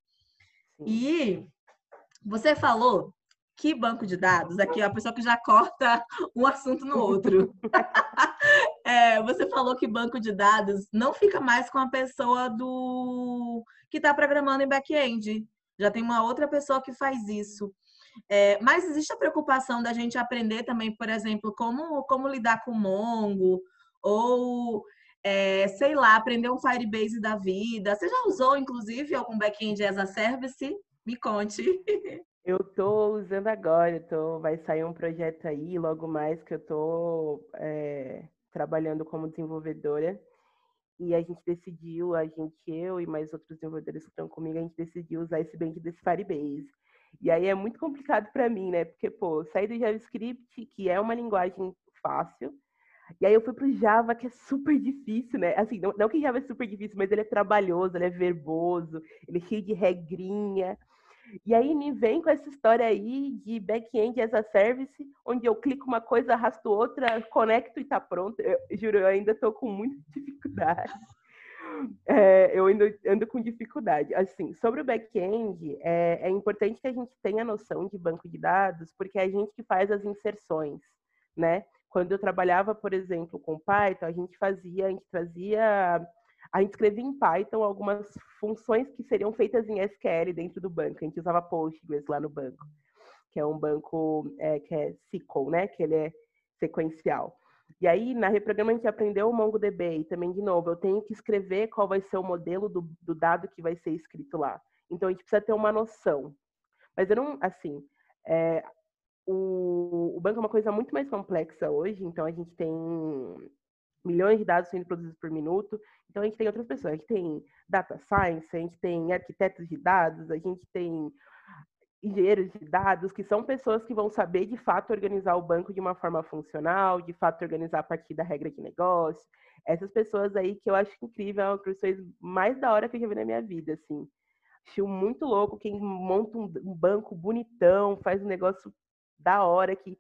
E você falou que banco de dados? Aqui, a pessoa que já corta um assunto no outro. é, você falou que banco de dados não fica mais com a pessoa do que está programando em back-end. Já tem uma outra pessoa que faz isso. É, mas existe a preocupação da gente aprender também, por exemplo, como, como lidar com Mongo, ou, é, sei lá, aprender um Firebase da vida. Você já usou, inclusive, algum back-end as a service? Me conte. Eu tô usando agora, tô, vai sair um projeto aí logo mais que eu tô é, trabalhando como desenvolvedora. e a gente decidiu, a gente, eu e mais outros desenvolvedores que estão comigo, a gente decidiu usar esse bank desse Firebase. E aí é muito complicado para mim, né? Porque, pô, sair do JavaScript, que é uma linguagem fácil, e aí eu fui pro Java, que é super difícil, né? Assim, não, não que Java é super difícil, mas ele é trabalhoso, ele é verboso, ele é cheio de regrinha. E aí me vem com essa história aí de back-end as a service, onde eu clico uma coisa, arrasto outra, conecto e tá pronto. Eu, juro, eu ainda tô com muita dificuldade. É, eu ainda ando com dificuldade. Assim, sobre o back-end, é, é importante que a gente tenha noção de banco de dados, porque é a gente que faz as inserções, né? Quando eu trabalhava, por exemplo, com Python, a gente fazia, a gente trazia a gente escrevia em Python algumas funções que seriam feitas em SQL dentro do banco. A gente usava Postgres lá no banco, que é um banco é, que é SQL, né? Que ele é sequencial. E aí, na reprograma, a gente aprendeu o MongoDB. E também, de novo, eu tenho que escrever qual vai ser o modelo do, do dado que vai ser escrito lá. Então, a gente precisa ter uma noção. Mas eu não, assim, é, o, o banco é uma coisa muito mais complexa hoje. Então, a gente tem milhões de dados sendo produzidos por minuto. Então, a gente tem outras pessoas. A gente tem data science, a gente tem arquitetos de dados, a gente tem engenheiros de dados, que são pessoas que vão saber, de fato, organizar o banco de uma forma funcional, de fato, organizar a partir da regra de negócio. Essas pessoas aí que eu acho incrível, é uma pessoas mais da hora que eu já vi na minha vida, assim. Acho muito louco quem monta um banco bonitão, faz um negócio da hora, que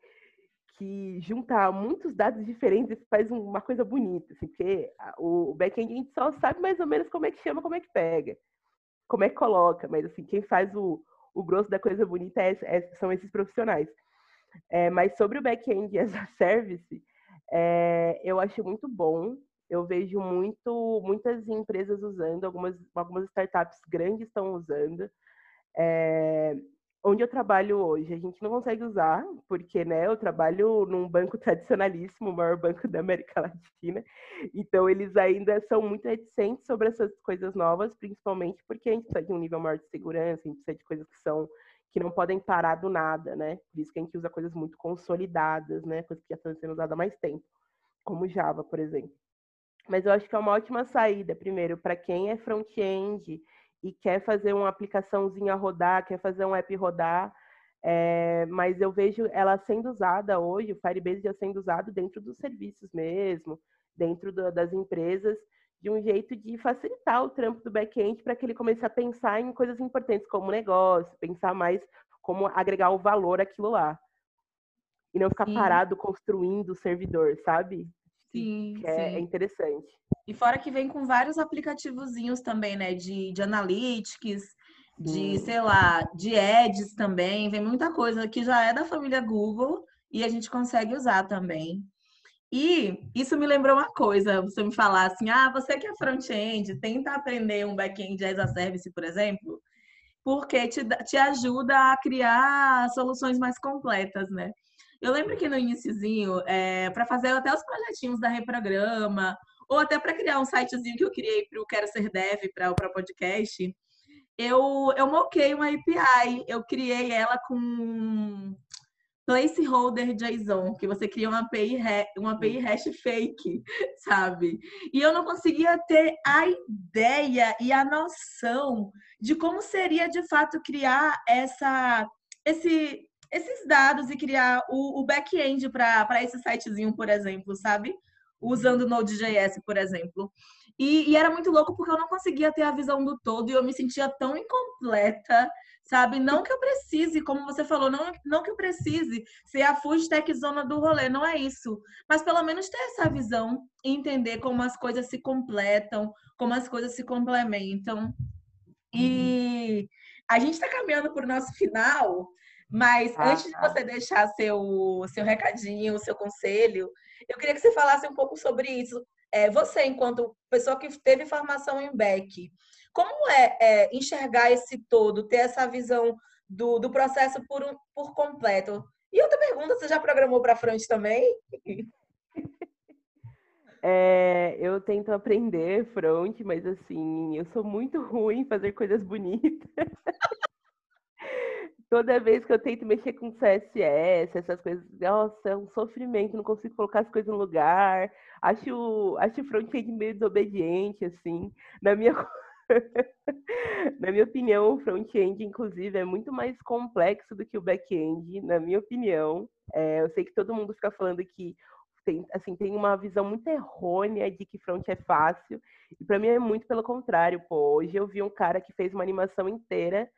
que junta muitos dados diferentes e faz uma coisa bonita, assim, porque o back-end a gente só sabe mais ou menos como é que chama, como é que pega, como é que coloca, mas assim, quem faz o, o grosso da coisa bonita é, é, são esses profissionais. É, mas sobre o back-end as a service, é, eu acho muito bom. Eu vejo muito, muitas empresas usando, algumas, algumas startups grandes estão usando. Onde eu trabalho hoje, a gente não consegue usar, porque né, eu trabalho num banco tradicionalíssimo, o maior banco da América Latina, então eles ainda são muito reticentes sobre essas coisas novas, principalmente porque a gente precisa de um nível maior de segurança, a gente precisa de coisas que são que não podem parar do nada, né? Por isso que a gente usa coisas muito consolidadas, né? Coisas que já estão sendo usadas há mais tempo, como Java, por exemplo. Mas eu acho que é uma ótima saída, primeiro, para quem é front-end e quer fazer uma aplicaçãozinha rodar, quer fazer um app rodar, é, mas eu vejo ela sendo usada hoje, o Firebase já sendo usado dentro dos serviços mesmo, dentro do, das empresas, de um jeito de facilitar o trampo do back-end para que ele comece a pensar em coisas importantes como negócio, pensar mais como agregar o valor àquilo lá. E não ficar Sim. parado construindo o servidor, sabe? Sim, que é, é, interessante. E fora que vem com vários aplicativozinhos também, né? De, de analytics, de, sei lá, de ads também. Vem muita coisa que já é da família Google e a gente consegue usar também. E isso me lembrou uma coisa, você me falar assim, ah, você que é front-end, tenta aprender um back-end as a service, por exemplo, porque te, te ajuda a criar soluções mais completas, né? Eu lembro que no iníciozinho, é, para fazer até os projetinhos da Reprograma, ou até para criar um sitezinho que eu criei para o Quero Ser Dev, para o podcast, eu, eu moquei uma API. Eu criei ela com placeholder JSON, que você cria uma API, uma API hash fake, sabe? E eu não conseguia ter a ideia e a noção de como seria de fato criar essa esse esses dados e criar o, o back-end para esse sitezinho, por exemplo, sabe? Usando o Node.js, por exemplo. E, e, era muito louco porque eu não conseguia ter a visão do todo e eu me sentia tão incompleta, sabe? Não que eu precise, como você falou, não, não que eu precise ser a full stack zona do rolê, não é isso. Mas pelo menos ter essa visão e entender como as coisas se completam, como as coisas se complementam. E uhum. a gente está caminhando para o nosso final, mas ah, antes de tá. você deixar seu, seu recadinho, seu conselho, eu queria que você falasse um pouco sobre isso. É, você, enquanto pessoa que teve formação em back, como é, é enxergar esse todo, ter essa visão do, do processo por, um, por completo? E outra pergunta, você já programou para front também? É, eu tento aprender front, mas assim, eu sou muito ruim em fazer coisas bonitas. toda vez que eu tento mexer com CSS, essas coisas, nossa, é um sofrimento, não consigo colocar as coisas no lugar. Acho, acho front-end meio desobediente, assim. Na minha, na minha opinião, o front-end, inclusive, é muito mais complexo do que o back-end, na minha opinião. É, eu sei que todo mundo fica falando que tem, assim, tem uma visão muito errônea de que front é fácil. E para mim é muito pelo contrário, pô. Hoje eu vi um cara que fez uma animação inteira,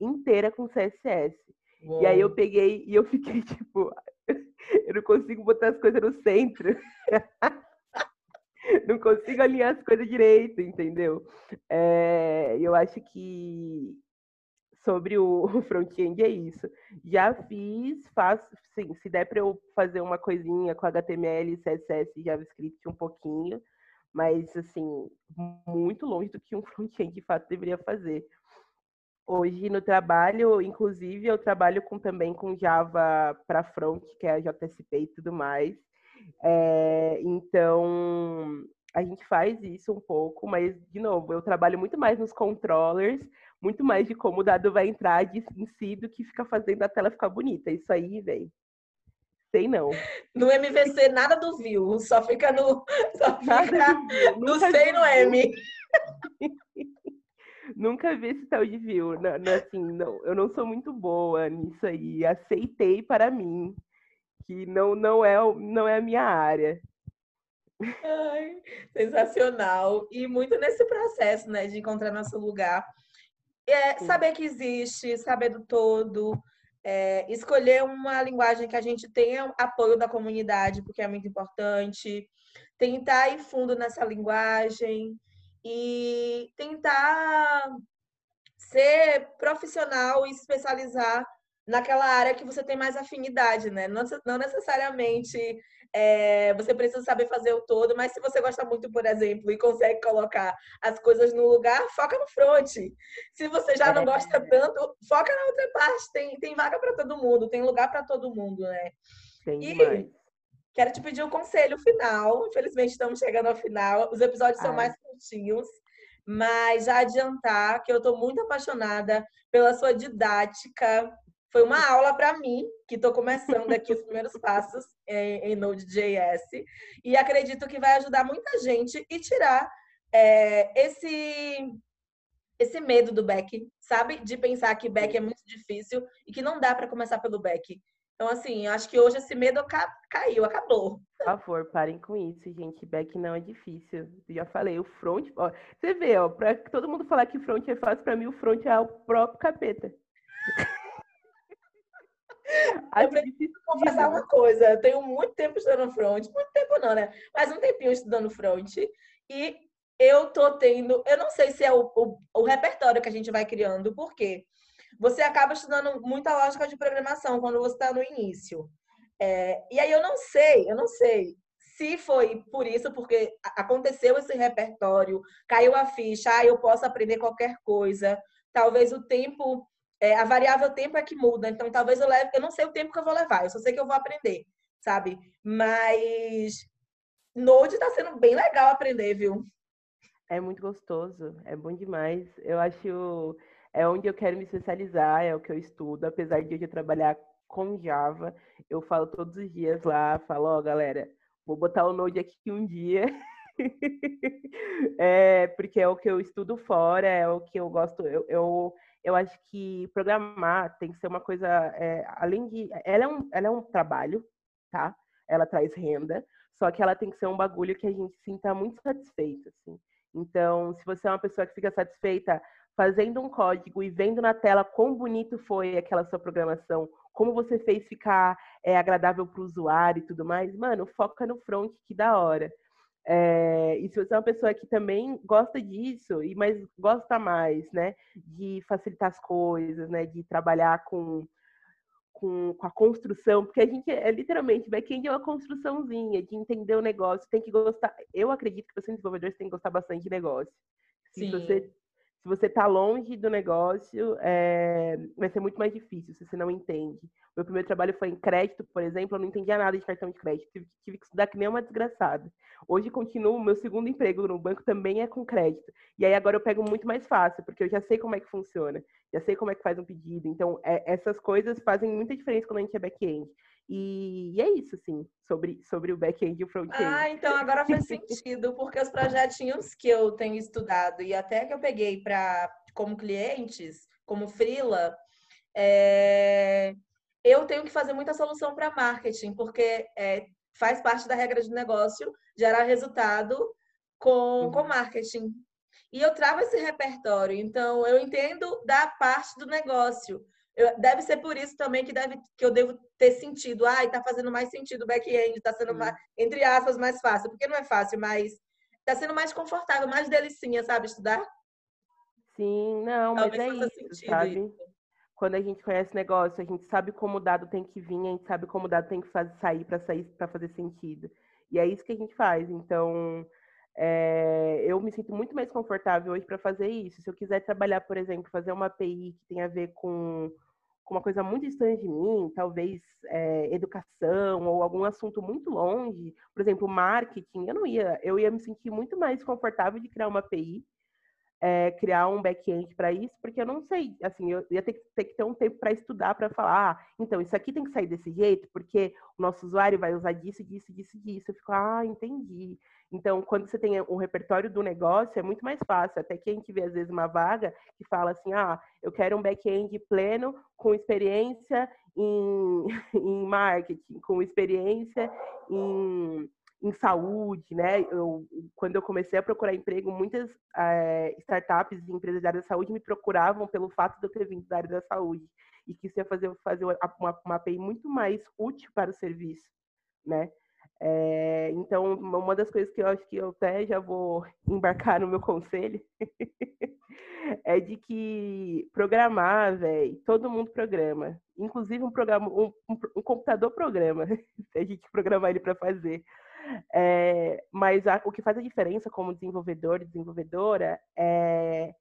inteira com CSS. Uou. E aí eu peguei e eu fiquei tipo, eu não consigo botar as coisas no centro. não consigo alinhar as coisas direito, entendeu? É, eu acho que sobre o, front-end é isso. Já fiz, faço, sim, se der para eu fazer uma coisinha com HTML, CSS e JavaScript um pouquinho, mas assim, muito longe do que um front-end de fato deveria fazer. Hoje no trabalho, inclusive, eu trabalho com, também com Java para front, que é a JSP e tudo mais. É, então, a gente faz isso um pouco, mas, de novo, eu trabalho muito mais nos controllers, muito mais de como o dado vai entrar de, em si do que ficar fazendo a tela ficar bonita. Isso aí, velho. Sei não. No MVC, nada do view, só fica no. Só fica no sei no M. Nunca vi esse tal de view. Não, não, assim, não, eu não sou muito boa nisso aí. Aceitei para mim que não, não, é, não é a minha área. Ai, sensacional. E muito nesse processo, né, de encontrar nosso lugar. É, saber que existe, saber do todo, é, escolher uma linguagem que a gente tenha apoio da comunidade, porque é muito importante, tentar ir fundo nessa linguagem e tentar ser profissional e especializar naquela área que você tem mais afinidade, né? Não, necessariamente é, você precisa saber fazer o todo, mas se você gosta muito, por exemplo, e consegue colocar as coisas no lugar, foca no front. Se você já não gosta é. tanto, foca na outra parte. Tem, tem vaga para todo mundo, tem lugar para todo mundo, né? Tem e demais. Quero te pedir um conselho final. Infelizmente, estamos chegando ao final. Os episódios Ai. são mais curtinhos mas já adiantar que eu estou muito apaixonada pela sua didática, foi uma aula para mim, que estou começando aqui os primeiros passos em, em Node.js, e acredito que vai ajudar muita gente e tirar é, esse, esse medo do back, sabe? De pensar que back é muito difícil e que não dá para começar pelo back. Então, assim, acho que hoje esse medo ca caiu, acabou. Por favor, parem com isso, gente. Back não é difícil. Eu já falei, o front. Ó, você vê, ó, para todo mundo falar que front é fácil, para mim o front é o próprio capeta. Eu preciso confessar uma coisa. Eu tenho muito tempo estudando front, muito tempo não, né? Mas um tempinho estudando front. E eu tô tendo, eu não sei se é o, o, o repertório que a gente vai criando, porque você acaba estudando muita lógica de programação quando você está no início. É, e aí eu não sei, eu não sei se foi por isso, porque aconteceu esse repertório, caiu a ficha, ah, eu posso aprender qualquer coisa. Talvez o tempo é, a variável tempo é que muda, então talvez eu leve, eu não sei o tempo que eu vou levar, eu só sei que eu vou aprender, sabe? Mas Node está sendo bem legal aprender, viu? É muito gostoso, é bom demais. Eu acho é onde eu quero me especializar, é o que eu estudo, apesar de eu trabalhar com Java, eu falo todos os dias lá, falo, ó, oh, galera, vou botar o Node aqui um dia. é, porque é o que eu estudo fora, é o que eu gosto, eu, eu eu acho que programar tem que ser uma coisa, é, além de. Ela é, um, ela é um trabalho, tá? Ela traz renda, só que ela tem que ser um bagulho que a gente sinta muito satisfeito, assim. Então, se você é uma pessoa que fica satisfeita fazendo um código e vendo na tela quão bonito foi aquela sua programação, como você fez ficar é, agradável para o usuário e tudo mais, mano, foca no front, que da hora. É, e se você é uma pessoa que também gosta disso, e mas gosta mais, né, de facilitar as coisas, né, de trabalhar com, com, com a construção, porque a gente é literalmente, back-end é uma construçãozinha, de entender o negócio, tem que gostar. Eu acredito que você, desenvolvedor, você tem que gostar bastante de negócio. Se Sim. você Se você está longe do negócio, é, vai ser muito mais difícil se você não entende. Meu primeiro trabalho foi em crédito, por exemplo, eu não entendia nada de cartão de crédito, tive, tive que estudar que nem uma desgraçada. Hoje continuo, meu segundo emprego no banco também é com crédito. E aí agora eu pego muito mais fácil, porque eu já sei como é que funciona, já sei como é que faz um pedido. Então, é, essas coisas fazem muita diferença quando a gente é back-end. E, e, é isso, assim, sobre, sobre o back-end e o front-end. Ah, então agora faz sentido, porque os projetinhos que eu tenho estudado e até que eu peguei para como clientes, como freela, é, eu tenho que fazer muita solução para marketing, porque é, faz parte da regra de negócio gerar resultado com, uhum. com marketing. E eu trago esse repertório, então eu entendo da parte do negócio. Eu, deve ser por isso também que, deve, que eu devo ter sentido. Ai, ah, tá fazendo mais sentido o back-end, está sendo, mais, entre aspas, mais fácil. Porque não é fácil, mas está sendo mais confortável, mais delicinha, sabe, estudar? Sim, não, Talvez mas é isso, sabe? Isso. Quando a gente conhece negócio, a gente sabe como o dado tem que vir, a gente sabe como o dado tem que fazer, sair para sair para fazer sentido. E é isso que a gente faz. Então, é, eu me sinto muito mais confortável hoje para fazer isso. Se eu quiser trabalhar, por exemplo, fazer uma API que tem a ver com, com uma coisa muito distante de mim, talvez é, educação ou algum assunto muito longe, por exemplo, marketing, eu não ia, eu ia me sentir muito mais confortável de criar uma API é, criar um back-end para isso, porque eu não sei, assim, eu ia ter que, ter, que ter um tempo para estudar, para falar, ah, então, isso aqui tem que sair desse jeito, porque o nosso usuário vai usar disso, disso, disso, disso. Eu fico, ah, entendi. Então, quando você tem um repertório do negócio, é muito mais fácil. Até que a gente vê, às vezes, uma vaga que fala assim, ah, eu quero um back-end pleno com experiência em, em marketing, com experiência em em saúde, né? Eu, quando eu comecei a procurar emprego, muitas é, startups e empresas da área da saúde me procuravam pelo fato de eu ter vindo da área da saúde e que isso ia fazer, fazer uma, uma API muito mais útil para o serviço, né? É, então, uma das coisas que eu acho que eu até já vou embarcar no meu conselho é de que programar, velho, todo mundo programa. Inclusive um programa, um, um, um computador programa, se a gente programar ele para fazer. É, mas a, o que faz a diferença como desenvolvedor e desenvolvedora é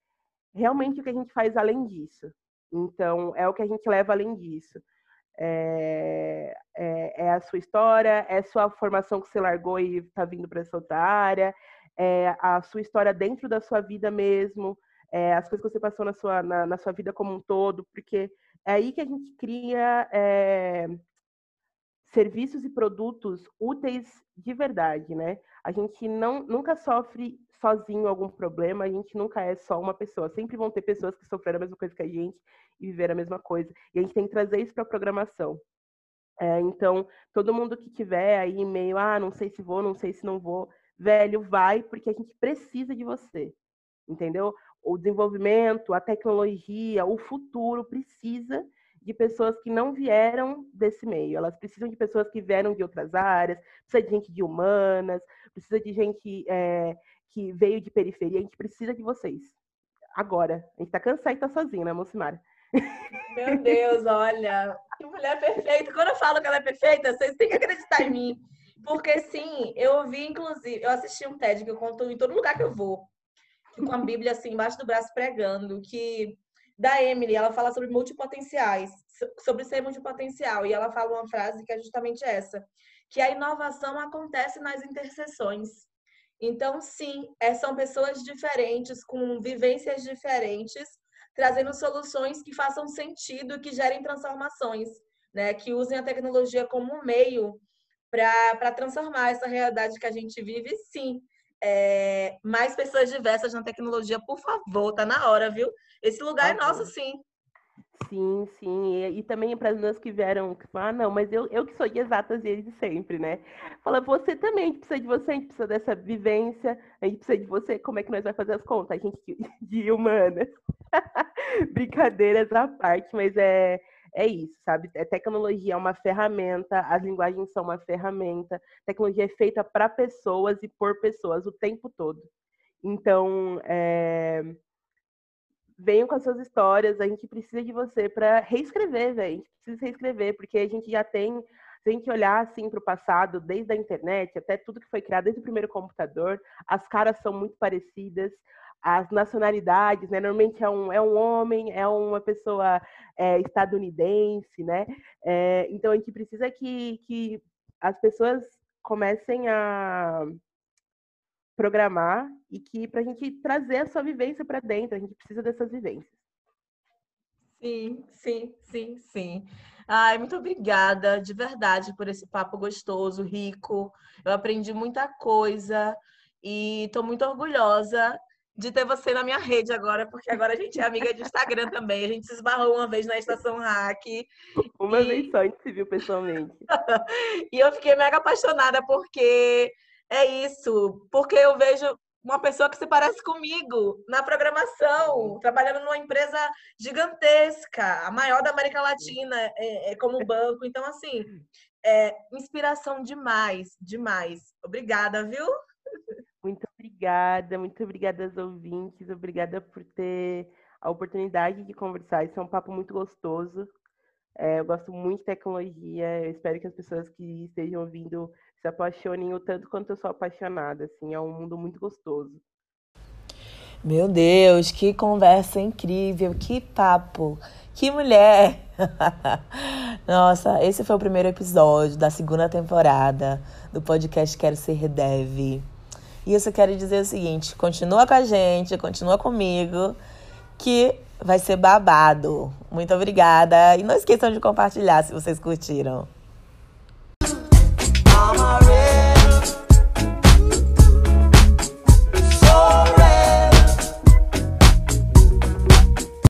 realmente o que a gente faz além disso. Então, é o que a gente leva além disso. É, é, é a sua história, é a sua formação que você largou e está vindo para essa outra área, é a sua história dentro da sua vida mesmo, é as coisas que você passou na sua, na, na, sua vida como um todo, porque é aí que a gente cria serviços e produtos úteis de verdade, né? A gente não, nunca sofre sozinho algum problema, a gente nunca é só uma pessoa. Sempre vão ter pessoas que sofreram a mesma coisa que a gente e viveram a mesma coisa. E a gente tem que trazer isso para a programação. É, então, todo mundo que tiver aí meio, ah, não sei se vou, não sei se não vou, velho, vai, porque a gente precisa de você. Entendeu? O desenvolvimento, a tecnologia, o futuro precisa de pessoas que não vieram desse meio. Elas precisam de pessoas que vieram de outras áreas, precisa de gente de humanas, precisa de gente é, que veio de periferia. A gente precisa de vocês. Agora. A gente tá cansado estar tá sozinho, né, Mocimara? Meu Deus, olha, que mulher perfeita. Quando eu falo que ela é perfeita, vocês têm que acreditar em mim. Porque sim, eu ouvi, inclusive, eu assisti um TED que eu conto em todo lugar que eu vou, com a Bíblia assim embaixo do braço pregando, que da Emily, ela fala sobre multipotenciais, sobre ser multipotencial, e ela fala uma frase que é justamente essa, que a inovação acontece nas interseções. Então, sim, é, são pessoas diferentes, com vivências diferentes, trazendo soluções que façam sentido, que gerem transformações, né? que usem a tecnologia como um meio para transformar essa realidade que a gente vive, sim. É, mais pessoas diversas na tecnologia, por favor, tá na hora, viu? Esse lugar é nosso, sim. Sim, sim. E, e também para as pessoas que vieram, que falam, ah, não, mas eu, eu que sou de exatas desde sempre, né? Fala, você também, a gente precisa de você, a gente precisa dessa vivência, a gente precisa de você, como é que nós vamos fazer as contas? A gente de humanas. Brincadeiras à parte, mas é, é isso, sabe? É tecnologia é uma ferramenta, as linguagens são uma ferramenta, tecnologia é feita para pessoas e por pessoas o tempo todo. Então, é venham com as suas histórias, a gente precisa de você para reescrever, velho. A gente precisa reescrever, porque a gente já tem, a gente olhar assim para o passado, desde a internet até tudo que foi criado, desde o primeiro computador, as caras são muito parecidas, as nacionalidades, né? Normalmente é um, é um homem, é uma pessoa é, estadunidense, né? É, então a gente precisa que, que as pessoas comecem a programar e que para a gente trazer a sua vivência para dentro, a gente precisa dessas vivências. Sim, sim, sim, sim. Ai, muito obrigada, de verdade, por esse papo gostoso, rico. Eu aprendi muita coisa e estou muito orgulhosa de ter você na minha rede agora, porque agora a gente é amiga de Instagram também. A gente se esbarrou uma vez na Estação Hack. Uma e... vez só a gente se viu pessoalmente. e eu fiquei mega apaixonada porque é isso, porque eu vejo uma pessoa que se parece comigo na programação, trabalhando numa empresa gigantesca, a maior da América Latina, é, é como banco. Então, assim, é inspiração demais, demais. Obrigada, viu? Muito obrigada, muito obrigada aos ouvintes, obrigada por ter a oportunidade de conversar. Isso é um papo muito gostoso. É, eu gosto muito de tecnologia, eu espero que as pessoas que estejam ouvindo se apaixonem o tanto quanto eu sou apaixonada. Assim, é um mundo muito gostoso. Meu Deus, que conversa incrível, que papo, que mulher! Nossa, esse foi o primeiro episódio da segunda temporada do podcast Quero Ser Dev. Isso quero dizer o seguinte: continua com a gente, continua comigo, que vai ser babado. Muito obrigada. E não esqueçam de compartilhar se vocês curtiram.